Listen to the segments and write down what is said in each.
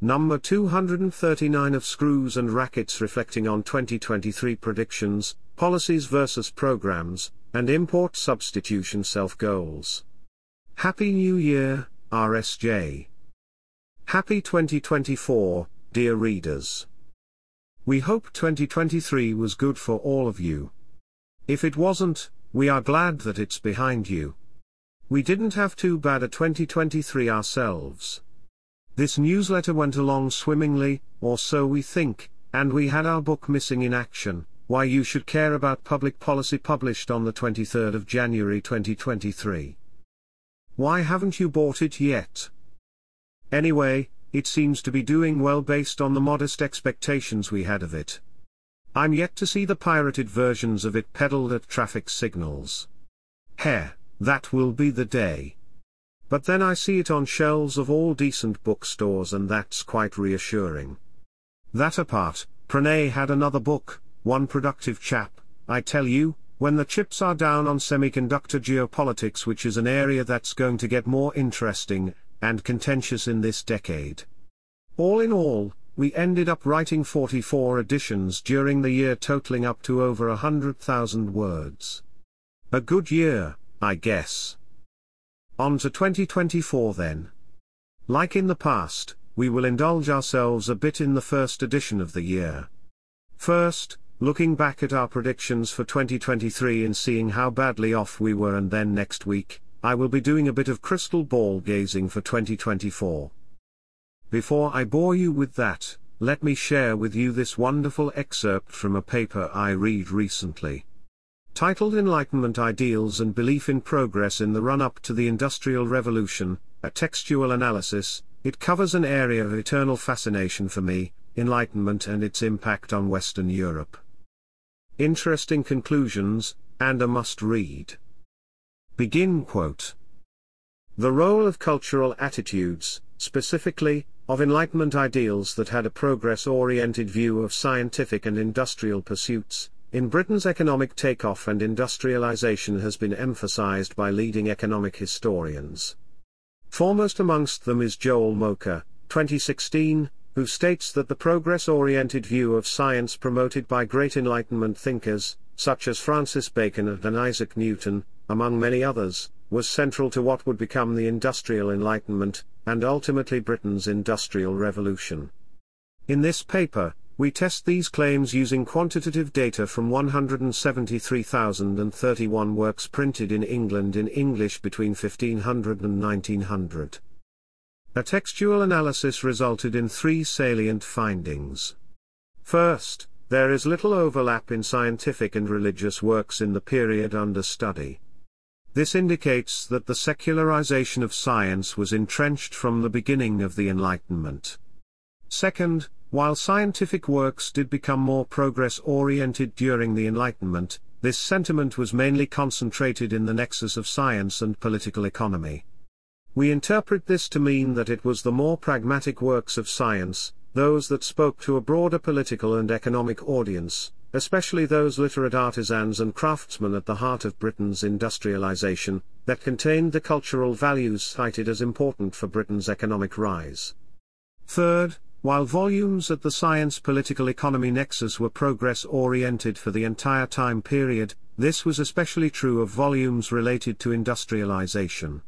number 239 of Screws and Racquets reflecting on 2023 predictions, policies versus programs, and import substitution self goals. Happy New Year, RSJ. Happy 2024, dear readers. We hope 2023 was good for all of you. If it wasn't, we are glad that it's behind you. We didn't have too bad a 2023 ourselves. This newsletter went along swimmingly, or so we think, and we had our book missing in action, Why You Should Care About Public Policy published on the 23rd of January 2023. Why haven't you bought it yet? Anyway, it seems to be doing well based on the modest expectations we had of it. I'm yet to see the pirated versions of it peddled at traffic signals. Heh, that will be the day. But then I see it on shelves of all decent bookstores and that's quite reassuring. That apart, Pranay had another book, one productive chap, I tell you, when the chips are down on semiconductor geopolitics which is an area that's going to get more interesting, and contentious in this decade. All in all, we ended up writing 44 editions during the year totaling up to over a hundred thousand words. A good year, I guess. On to 2024 then. Like in the past, we will indulge ourselves a bit in the first edition of the year. First, looking back at our predictions for 2023 and seeing how badly off we were and then next week, I will be doing a bit of crystal ball gazing for 2024. Before I bore you with that, let me share with you this wonderful excerpt from a paper I read recently. Titled Enlightenment Ideals and Belief in Progress in the Run-Up to the Industrial Revolution, a textual analysis, it covers an area of eternal fascination for me, Enlightenment and its impact on Western Europe. Interesting conclusions, and a must-read. Begin quote. The role of cultural attitudes, specifically, of Enlightenment ideals that had a progress-oriented view of scientific and industrial pursuits, in Britain's economic takeoff and industrialization has been emphasized by leading economic historians. Foremost amongst them is Joel Mokyr, 2016, who states that the progress-oriented view of science promoted by great Enlightenment thinkers, such as Francis Bacon and Isaac Newton, among many others, was central to what would become the Industrial Enlightenment, and ultimately Britain's Industrial Revolution. In this paper, we test these claims using quantitative data from 173,031 works printed in England in English between 1500 and 1900. A textual analysis resulted in three salient findings. First, there is little overlap in scientific and religious works in the period under study. This indicates that the secularization of science was entrenched from the beginning of the Enlightenment. Second, while scientific works did become more progress-oriented during the Enlightenment, this sentiment was mainly concentrated in the nexus of science and political economy. We interpret this to mean that it was the more pragmatic works of science, those that spoke to a broader political and economic audience, especially those literate artisans and craftsmen at the heart of Britain's industrialization, that contained the cultural values cited as important for Britain's economic rise. Third, while volumes at the science-political economy nexus were progress-oriented for the entire time period, this was especially true of volumes related to industrialization.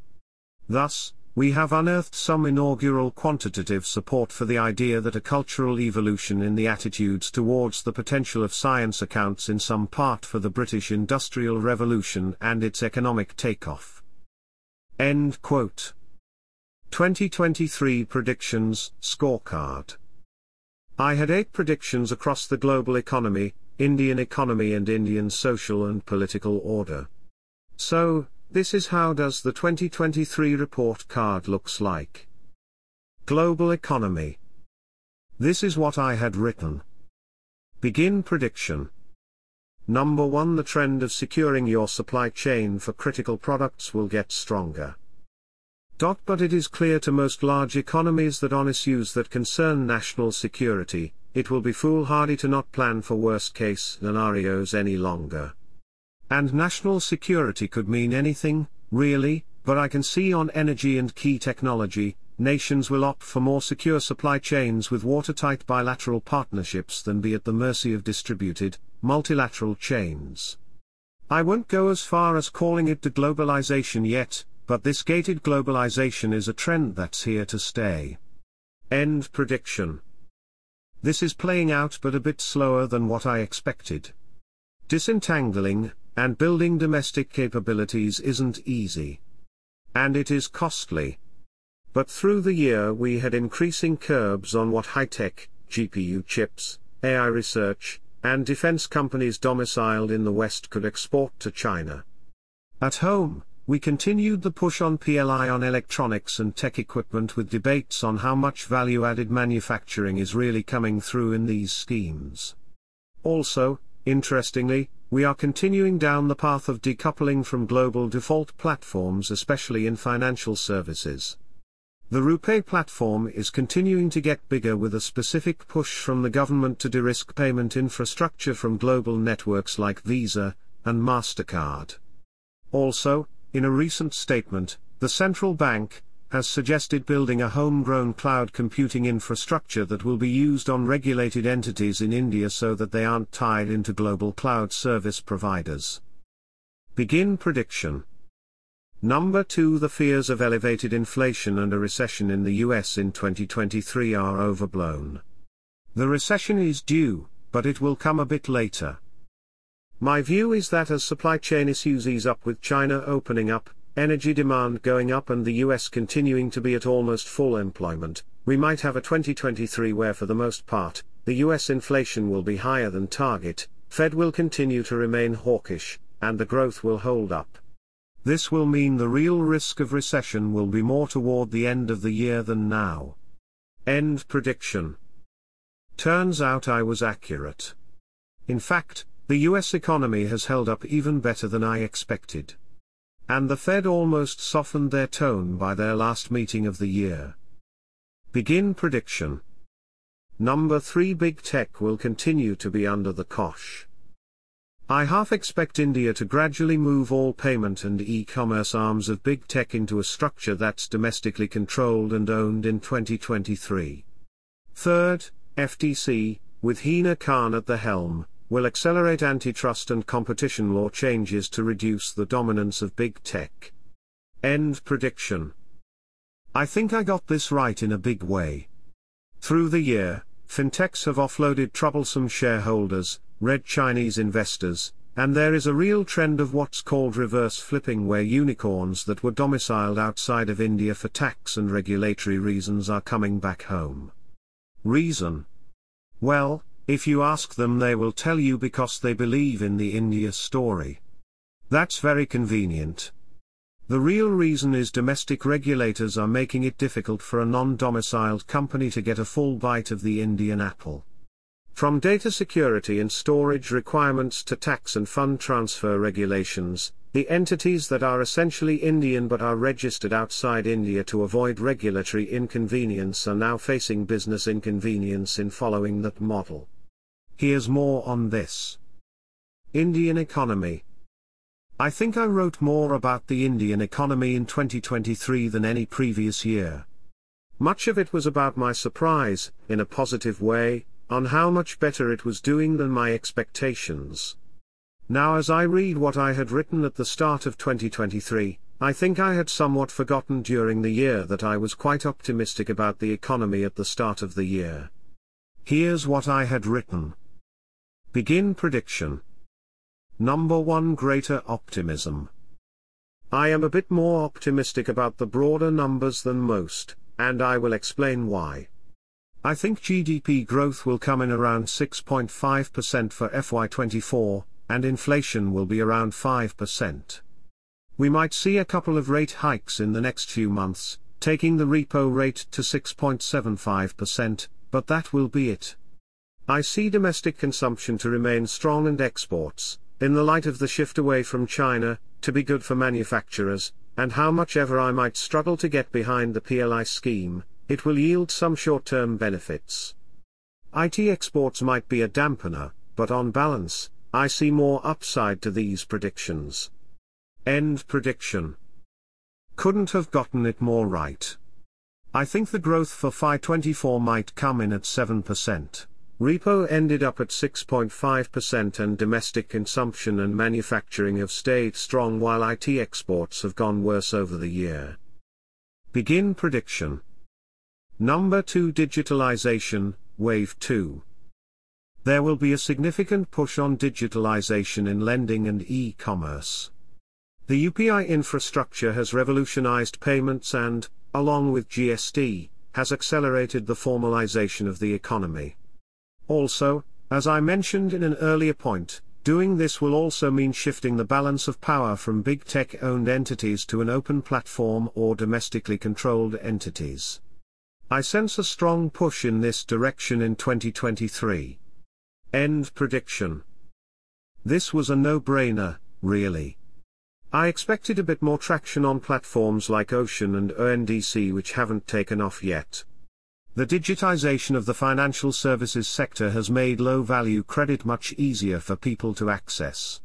Thus, we have unearthed some inaugural quantitative support for the idea that a cultural evolution in the attitudes towards the potential of science accounts in some part for the British Industrial Revolution and its economic takeoff. End quote. 2023 Predictions Scorecard. I had eight predictions across the global economy, Indian economy and Indian social and political order. So, this is how does the 2023 report card looks like. Global economy. This is what I had written. Begin prediction. Number 1 The trend of securing your supply chain for critical products will get stronger. But it is clear to most large economies that on issues that concern national security, it will be foolhardy to not plan for worst-case scenarios any longer. And national security could mean anything, really, but I can see on energy and key technology, nations will opt for more secure supply chains with watertight bilateral partnerships than be at the mercy of distributed, multilateral chains. I won't go as far as calling it deglobalization yet, but this gated globalization is a trend that's here to stay. End prediction. This is playing out but a bit slower than what I expected. Disentangling, and building domestic capabilities isn't easy. And it is costly. But through the year we had increasing curbs on what high-tech, GPU chips, AI research, and defense companies domiciled in the West could export to China. At home, we continued the push on PLI on electronics and tech equipment with debates on how much value-added manufacturing is really coming through in these schemes. Also, interestingly, we are continuing down the path of decoupling from global default platforms especially in financial services. The RuPay platform is continuing to get bigger with a specific push from the government to de-risk payment infrastructure from global networks like Visa and MasterCard. Also, in a recent statement, the central bank has suggested building a homegrown cloud computing infrastructure that will be used on regulated entities in India so that they aren't tied into global cloud service providers. Begin prediction. Number 2 The fears of elevated inflation and a recession in the US in 2023 are overblown. The recession is due, but it will come a bit later. My view is that as supply chain issues ease up with China opening up, energy demand going up and the US continuing to be at almost full employment, we might have a 2023 where for the most part, the US inflation will be higher than target, Fed will continue to remain hawkish, and the growth will hold up. This will mean the real risk of recession will be more toward the end of the year than now. End prediction. Turns out I was accurate. In fact, the US economy has held up even better than I expected. And the Fed almost softened their tone by their last meeting of the year. Begin prediction. Number 3 Big Tech will continue to be under the cosh. I half expect India to gradually move all payment and e-commerce arms of big tech into a structure that's domestically controlled and owned in 2023. Third, FTC, with Lina Khan at the helm, will accelerate antitrust and competition law changes to reduce the dominance of big tech. End prediction. I think I got this right in a big way. Through the year, fintechs have offloaded troublesome shareholders, red Chinese investors, and there is a real trend of what's called reverse flipping where unicorns that were domiciled outside of India for tax and regulatory reasons are coming back home. Reason? Well, if you ask them they will tell you because they believe in the India story. That's very convenient. The real reason is domestic regulators are making it difficult for a non-domiciled company to get a full bite of the Indian apple. From data security and storage requirements to tax and fund transfer regulations, the entities that are essentially Indian but are registered outside India to avoid regulatory inconvenience are now facing business inconvenience in following that model. Here's more on this. Indian economy. I think I wrote more about the Indian economy in 2023 than any previous year. Much of it was about my surprise, in a positive way, on how much better it was doing than my expectations. Now as I read what I had written at the start of 2023, I think I had somewhat forgotten during the year that I was quite optimistic about the economy at the start of the year. Here's what I had written. Begin prediction. Number 1 Greater optimism. I am a bit more optimistic about the broader numbers than most, and I will explain why. I think GDP growth will come in around 6.5% for FY24, and inflation will be around 5%. We might see a couple of rate hikes in the next few months, taking the repo rate to 6.75%, but that will be it. I see domestic consumption to remain strong and exports, in the light of the shift away from China, to be good for manufacturers, and how much ever I might struggle to get behind the PLI scheme, it will yield some short-term benefits. IT exports might be a dampener, but on balance, I see more upside to these predictions. End prediction. Couldn't have gotten it more right. I think the growth for FY24 might come in at 7%. Repo ended up at 6.5% and domestic consumption and manufacturing have stayed strong while IT exports have gone worse over the year. Begin prediction. Number 2 Digitalization, Wave 2. There will be a significant push on digitalization in lending and e-commerce. The UPI infrastructure has revolutionized payments and, along with GST, has accelerated the formalization of the economy. Also, as I mentioned in an earlier point, doing this will also mean shifting the balance of power from big tech owned entities to an open platform or domestically controlled entities. I sense a strong push in this direction in 2023. End prediction. This was a no brainer, really. I expected a bit more traction on platforms like OCEN and ONDC which haven't taken off yet. The digitization of the financial services sector has made low value credit much easier for people to access.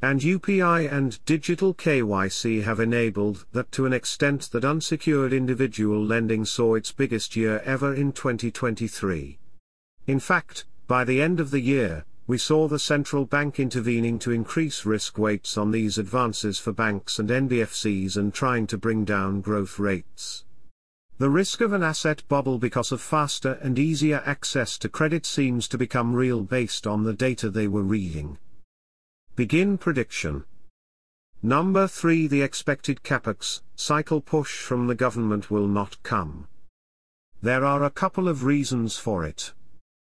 And UPI and digital KYC have enabled that to an extent that unsecured individual lending saw its biggest year ever in 2023. In fact, by the end of the year, we saw the central bank intervening to increase risk weights on these advances for banks and NBFCs and trying to bring down growth rates. The risk of an asset bubble because of faster and easier access to credit seems to become real based on the data they were reading. Begin prediction. Number 3 The expected capex cycle push from the government will not come. There are a couple of reasons for it.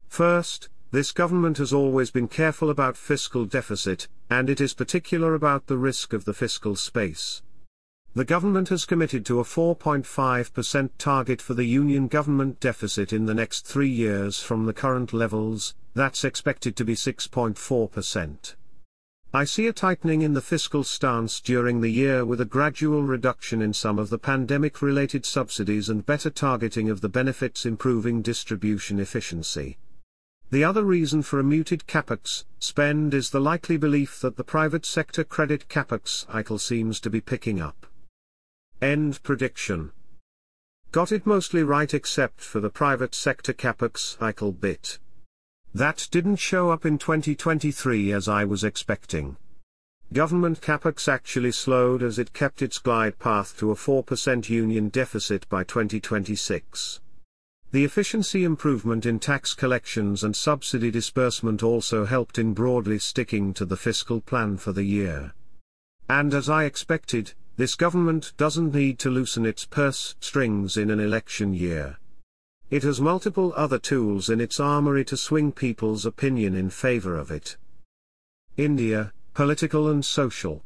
First, this government has always been careful about fiscal deficit, and it is particular about the risk of the fiscal space. The government has committed to a 4.5% target for the union government deficit in the next three years from the current levels, that's expected to be 6.4%. I see a tightening in the fiscal stance during the year with a gradual reduction in some of the pandemic related subsidies and better targeting of the benefits improving distribution efficiency. The other reason for a muted capex spend is the likely belief that the private sector credit capex cycle seems to be picking up. End prediction. Got it mostly right except for the private sector capex cycle bit. That didn't show up in 2023 as I was expecting. Government capex actually slowed as it kept its glide path to a 4% union deficit by 2026. The efficiency improvement in tax collections and subsidy disbursement also helped in broadly sticking to the fiscal plan for the year. And as I expected, this government doesn't need to loosen its purse strings in an election year. It has multiple other tools in its armory to swing people's opinion in favor of it. India, political and social.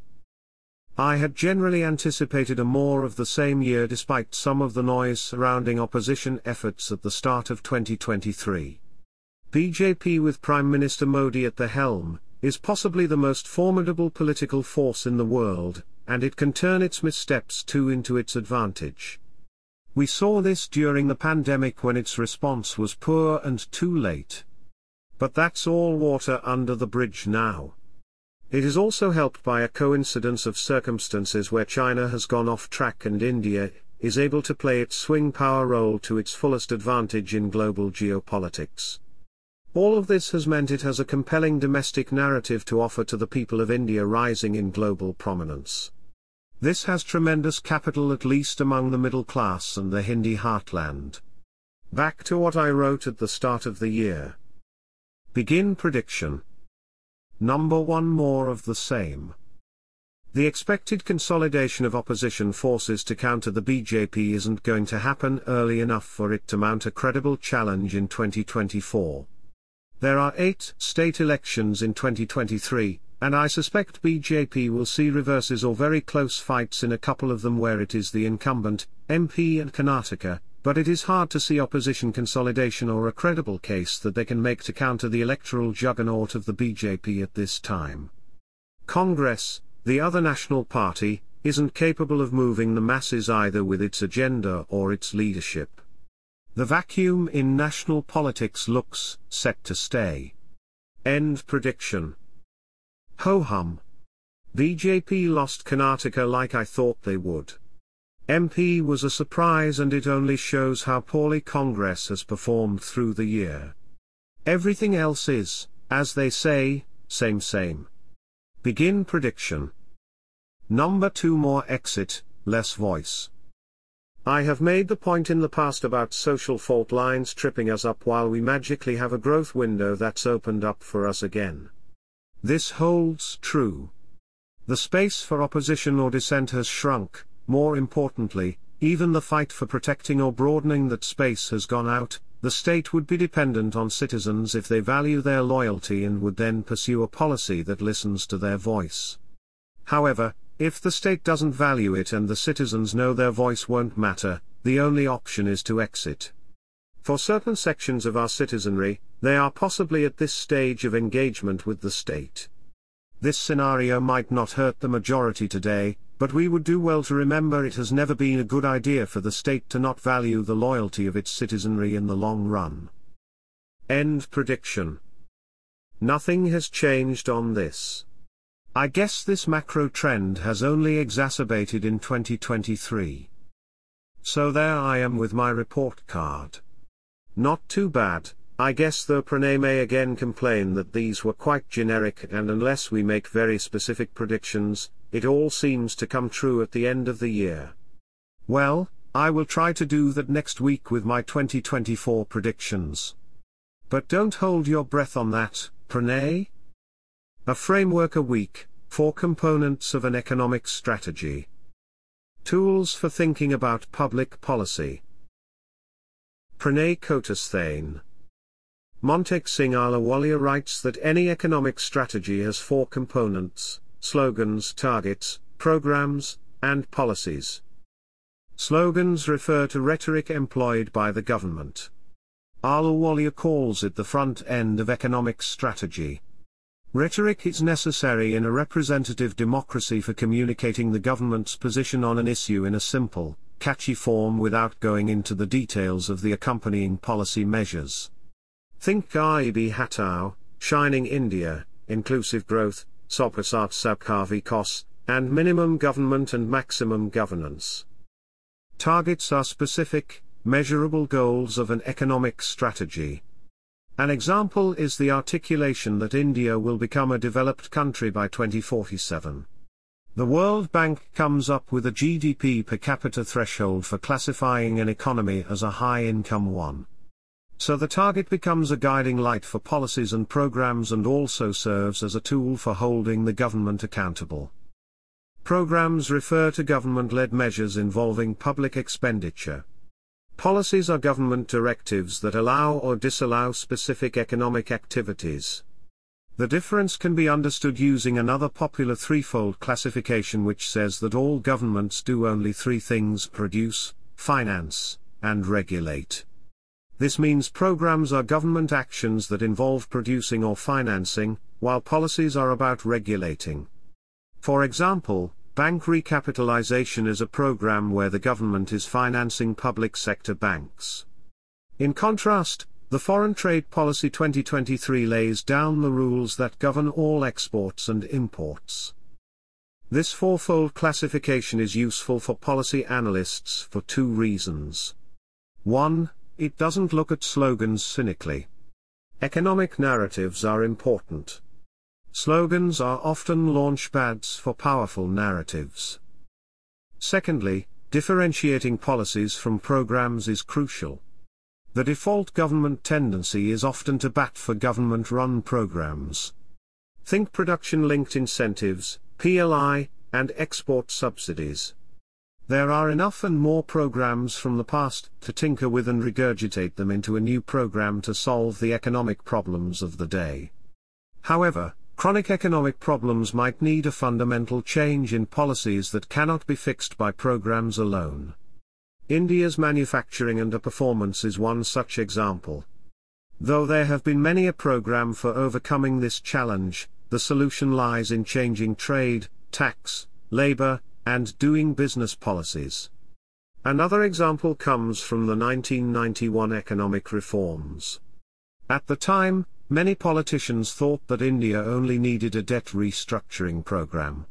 I had generally anticipated a more of the same year despite some of the noise surrounding opposition efforts at the start of 2023. BJP with Prime Minister Modi at the helm, is possibly the most formidable political force in the world, and it can turn its missteps too into its advantage. We saw this during the pandemic when its response was poor and too late. But that's all water under the bridge now. It is also helped by a coincidence of circumstances where China has gone off track and India is able to play its swing power role to its fullest advantage in global geopolitics. All of this has meant it has a compelling domestic narrative to offer to the people of India rising in global prominence. This has tremendous capital at least among the middle class and the Hindi heartland. Back to what I wrote at the start of the year. Begin prediction. Number 1 More of the same. The expected consolidation of opposition forces to counter the BJP isn't going to happen early enough for it to mount a credible challenge in 2024. There are eight state elections in 2023, and I suspect BJP will see reverses or very close fights in a couple of them where it is the incumbent, MP and Karnataka, but it is hard to see opposition consolidation or a credible case that they can make to counter the electoral juggernaut of the BJP at this time. Congress, the other national party, isn't capable of moving the masses either with its agenda or its leadership. The vacuum in national politics looks set to stay. End prediction. Ho hum. BJP lost Karnataka like I thought they would. MP was a surprise and it only shows how poorly Congress has performed through the year. Everything else is, as they say, same same. Begin prediction. Number 2 More exit, less voice. I have made the point in the past about social fault lines tripping us up while we magically have a growth window that's opened up for us again. This holds true. The space for opposition or dissent has shrunk, more importantly, even the fight for protecting or broadening that space has gone out, the state would be dependent on citizens if they value their loyalty and would then pursue a policy that listens to their voice. However, if the state doesn't value it and the citizens know their voice won't matter, the only option is to exit. For certain sections of our citizenry, they are possibly at this stage of engagement with the state. This scenario might not hurt the majority today, but we would do well to remember it has never been a good idea for the state to not value the loyalty of its citizenry in the long run. End prediction. Nothing has changed on this. I guess this macro trend has only exacerbated in 2023. So there I am with my report card. Not too bad, I guess though Pranay may again complain that these were quite generic and unless we make very specific predictions, it all seems to come true at the end of the year. Well, I will try to do that next week with my 2024 predictions. But don't hold your breath on that, Pranay. A framework a week, four components of an economic strategy. Tools for thinking about public policy. Pranay Kotasthane. Montek Singh Ahluwalia writes that any economic strategy has four components slogans, targets, programs, and policies. Slogans refer to rhetoric employed by the government. Ahluwalia calls it the front end of economic strategy. Rhetoric is necessary in a representative democracy for communicating the government's position on an issue in a simple, catchy form without going into the details of the accompanying policy measures. Think Garibi Hatao, Shining India, Inclusive Growth, Sabka Saath Sabka Vikas, and Minimum Government and Maximum Governance. Targets are specific, measurable goals of an economic strategy. An example is the articulation that India will become a developed country by 2047. The World Bank comes up with a GDP per capita threshold for classifying an economy as a high-income one. So the target becomes a guiding light for policies and programs and also serves as a tool for holding the government accountable. Programs refer to government-led measures involving public expenditure. Policies are government directives that allow or disallow specific economic activities. The difference can be understood using another popular threefold classification which says that all governments do only three things produce, finance, and regulate. This means programs are government actions that involve producing or financing, while policies are about regulating. For example, Bank recapitalization is a program where the government is financing public sector banks. In contrast, the Foreign Trade Policy 2023 lays down the rules that govern all exports and imports. This fourfold classification is useful for policy analysts for two reasons. 1. It doesn't look at slogans cynically. Economic narratives are important. Slogans are often launchpads for powerful narratives. Secondly, differentiating policies from programs is crucial. The default government tendency is often to bat for government run programs. Think production linked incentives, PLI, and export subsidies. There are enough and more programs from the past to tinker with and regurgitate them into a new program to solve the economic problems of the day. However, Chronic economic problems might need a fundamental change in policies that cannot be fixed by programs alone. India's manufacturing underperformance is one such example. Though there have been many a program for overcoming this challenge, the solution lies in changing trade, tax, labor, and doing business policies. Another example comes from the 1991 economic reforms. At the time, Many politicians thought that India only needed a debt restructuring program.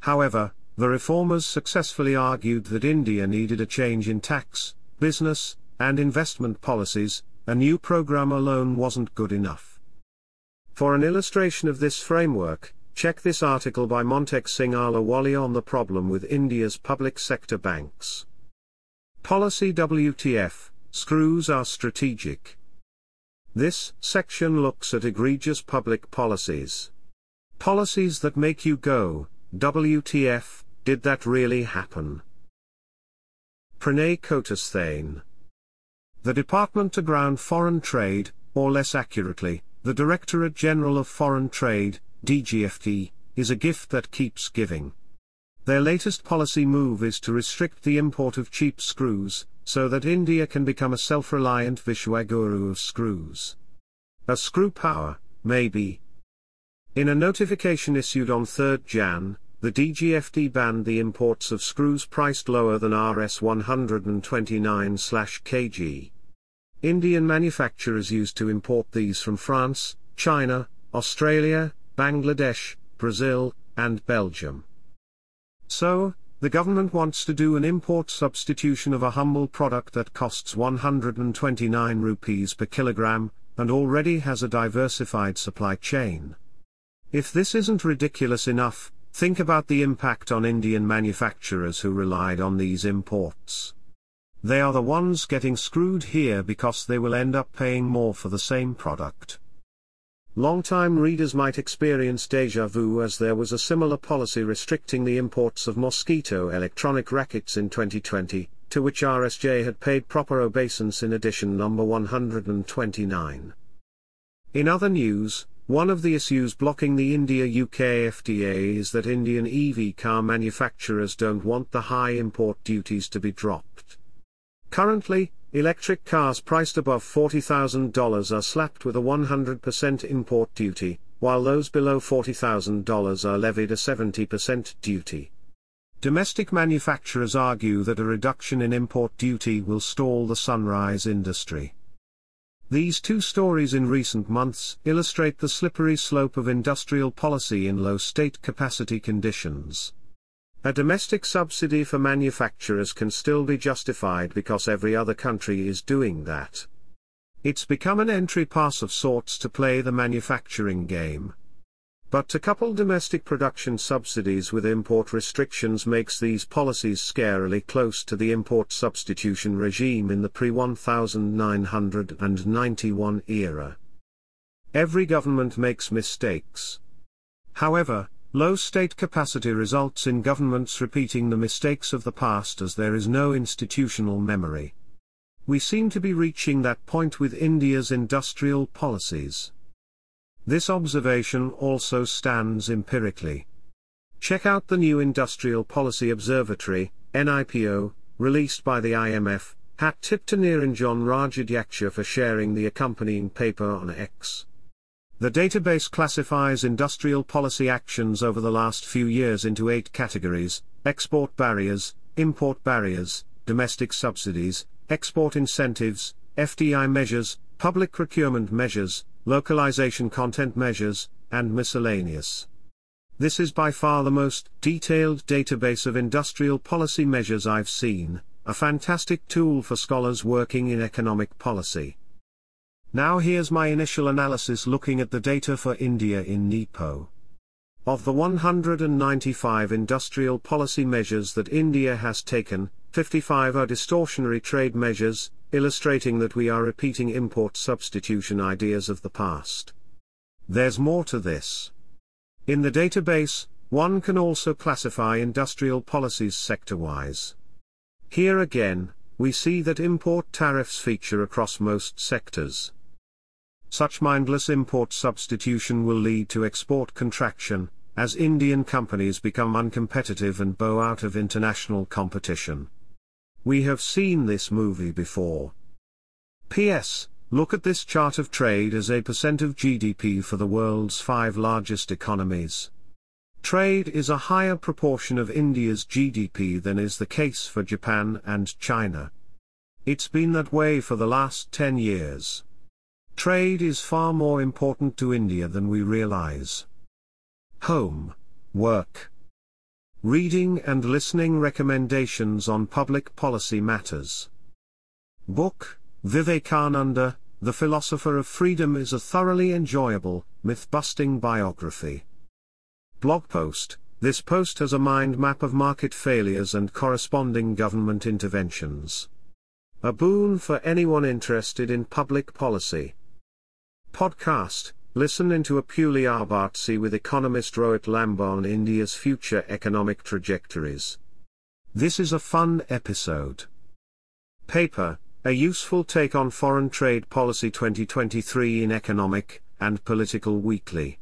However, the reformers successfully argued that India needed a change in tax, business, and investment policies, a new program alone wasn't good enough. For an illustration of this framework, check this article by Montek Singh Ahluwalia on the problem with India's public sector banks. Policy WTF Screws are strategic. This section looks at egregious public policies. Policies that make you go, WTF, did that really happen? Pranay Kotasthane. The Department to Ground Foreign Trade, or less accurately, the Directorate General of Foreign Trade, DGFT, is a gift that keeps giving. Their latest policy move is to restrict the import of cheap screws, so that India can become a self-reliant Vishwaguru of screws. A screw power, maybe. In a notification issued on 3 Jan, the DGFT banned the imports of screws priced lower than RS 129/kg. Indian manufacturers used to import these from France, China, Australia, Bangladesh, Brazil, and Belgium. So, the government wants to do an import substitution of a humble product that costs 129 rupees per kilogram, and already has a diversified supply chain. If this isn't ridiculous enough, think about the impact on Indian manufacturers who relied on these imports. They are the ones getting screwed here because they will end up paying more for the same product. Longtime readers might experience deja vu as there was a similar policy restricting the imports of Mosquito electronic rackets in 2020, to which RSJ had paid proper obeisance in edition number 129. In other news, one of the issues blocking the India-UK FTA is that Indian EV car manufacturers don't want the high import duties to be dropped. Currently, Electric cars priced above $40,000 are slapped with a 100% import duty, while those below $40,000 are levied a 70% duty. Domestic manufacturers argue that a reduction in import duty will stall the sunrise industry. These two stories in recent months illustrate the slippery slope of industrial policy in low state capacity conditions. A domestic subsidy for manufacturers can still be justified because every other country is doing that. It's become an entry pass of sorts to play the manufacturing game. But to couple domestic production subsidies with import restrictions makes these policies scarily close to the import substitution regime in the pre-1991 era. Every government makes mistakes. However, Low state capacity results in governments repeating the mistakes of the past as there is no institutional memory. We seem to be reaching that point with India's industrial policies. This observation also stands empirically. Check out the new Industrial Policy Observatory, NIPO, released by the IMF, hat tip to Niranjan Rajadhyaksha for sharing the accompanying paper on X. The database classifies industrial policy actions over the last few years into eight categories export barriers, import barriers, domestic subsidies, export incentives, FDI measures, public procurement measures, localization content measures, and miscellaneous. This is by far the most detailed database of industrial policy measures I've seen, a fantastic tool for scholars working in economic policy. Now here's my initial analysis looking at the data for India in NIPO. Of the 195 industrial policy measures that India has taken, 55 are distortionary trade measures, illustrating that we are repeating import substitution ideas of the past. There's more to this. In the database, one can also classify industrial policies sector-wise. Here again, we see that import tariffs feature across most sectors. Such mindless import substitution will lead to export contraction, as Indian companies become uncompetitive and bow out of international competition. We have seen this movie before. P.S. Look at this chart of trade as a percent of GDP for the world's five largest economies. Trade is a higher proportion of India's GDP than is the case for Japan and China. It's been that way for the last 10 years. Trade is far more important to India than we realize. Home, work. Reading and listening recommendations on public policy matters. Book Vivekananda, The Philosopher of Freedom is a thoroughly enjoyable, myth busting biography. Blog post This post has a mind map of market failures and corresponding government interventions. A boon for anyone interested in public policy. Podcast Listen into a Puliyabaazi with economist Rohit Lamba on India's future economic trajectories. This is a fun episode. Paper A useful take on foreign trade policy 2023 in Economic and Political Weekly.